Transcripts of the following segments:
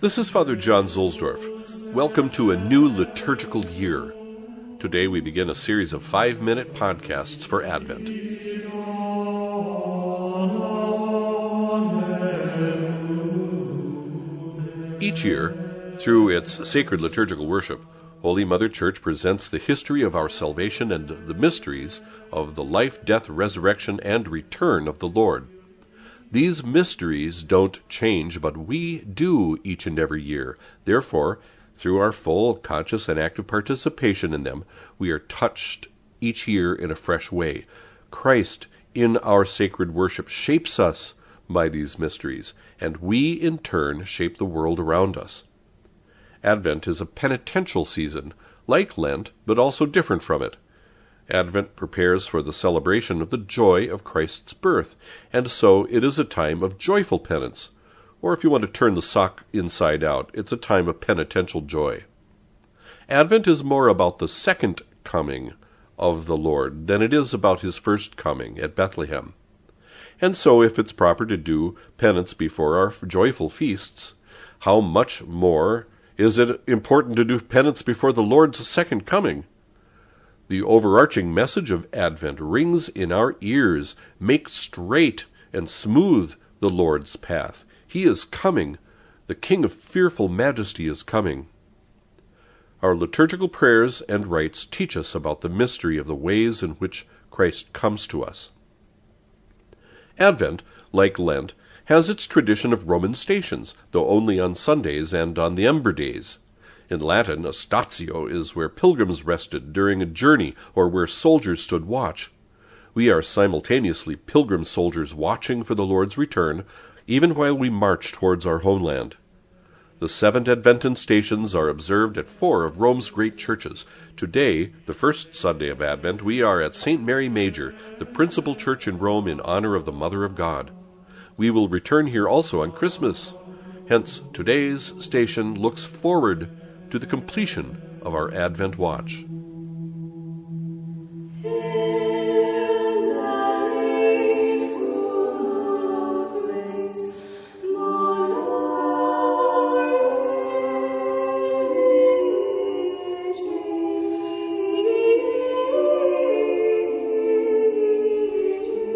This is Father John Zuhlsdorf. Welcome to a new liturgical year. Today we begin a series of five minute podcasts for Advent. Each year, through its sacred liturgical worship, Holy Mother Church presents the history of our salvation and the mysteries of the life, death, resurrection, and return of the Lord. These mysteries don't change, but we do each and every year. Therefore, through our full, conscious, and active participation in them, we are touched each year in a fresh way. Christ, in our sacred worship, shapes us by these mysteries, and we, in turn, shape the world around us. Advent is a penitential season, like Lent, but also different from it. Advent prepares for the celebration of the joy of Christ's birth, and so it is a time of joyful penance. Or if you want to turn the sock inside out, it's a time of penitential joy. Advent is more about the second coming of the Lord than it is about his first coming at Bethlehem. And so, if it's proper to do penance before our joyful feasts, how much more is it important to do penance before the Lord's second coming? The overarching message of Advent rings in our ears Make straight and smooth the Lord's path. He is coming. The King of fearful majesty is coming. Our liturgical prayers and rites teach us about the mystery of the ways in which Christ comes to us. Advent, like Lent, has its tradition of Roman stations, though only on Sundays and on the Ember days. In Latin, a statio is where pilgrims rested during a journey or where soldiers stood watch. We are simultaneously pilgrim soldiers watching for the Lord's return, even while we march towards our homeland. The seven Adventine stations are observed at four of Rome's great churches. Today, the first Sunday of Advent, we are at St. Mary Major, the principal church in Rome in honor of the Mother of God. We will return here also on Christmas. Hence, today's station looks forward to the completion of our Advent watch.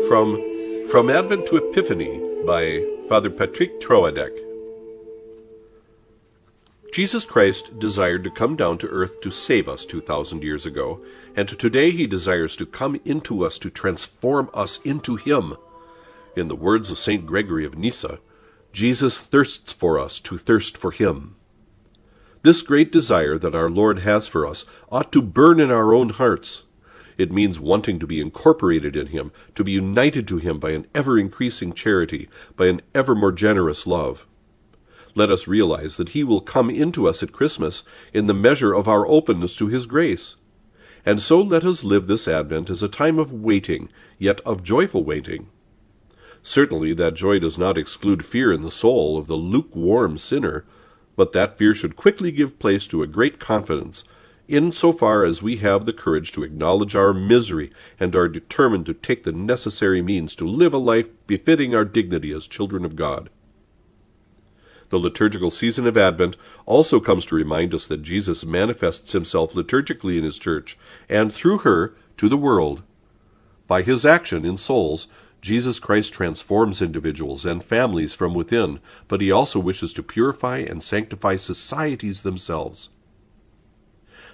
From From Advent to Epiphany by Father Patrick Troadec. Jesus Christ desired to come down to earth to save us 2,000 years ago, and today he desires to come into us to transform us into him. In the words of St. Gregory of Nyssa, Jesus thirsts for us to thirst for him. This great desire that our Lord has for us ought to burn in our own hearts. It means wanting to be incorporated in Him, to be united to Him by an ever increasing charity, by an ever more generous love let us realize that He will come into us at Christmas in the measure of our openness to His grace. And so let us live this Advent as a time of waiting, yet of joyful waiting. Certainly that joy does not exclude fear in the soul of the lukewarm sinner, but that fear should quickly give place to a great confidence, in so far as we have the courage to acknowledge our misery and are determined to take the necessary means to live a life befitting our dignity as children of God. The liturgical season of Advent also comes to remind us that Jesus manifests himself liturgically in his church, and through her to the world. By his action in souls, Jesus Christ transforms individuals and families from within, but he also wishes to purify and sanctify societies themselves.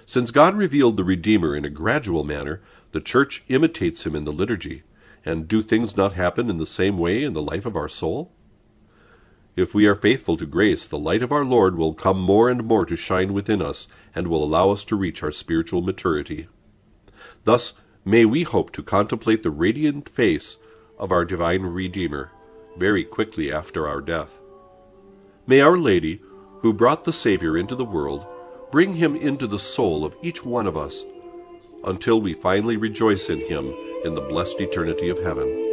Since God revealed the Redeemer in a gradual manner, the Church imitates him in the liturgy. And do things not happen in the same way in the life of our soul? If we are faithful to grace, the light of our Lord will come more and more to shine within us, and will allow us to reach our spiritual maturity. Thus, may we hope to contemplate the radiant face of our divine Redeemer very quickly after our death. May Our Lady, who brought the Savior into the world, bring him into the soul of each one of us until we finally rejoice in him in the blessed eternity of heaven.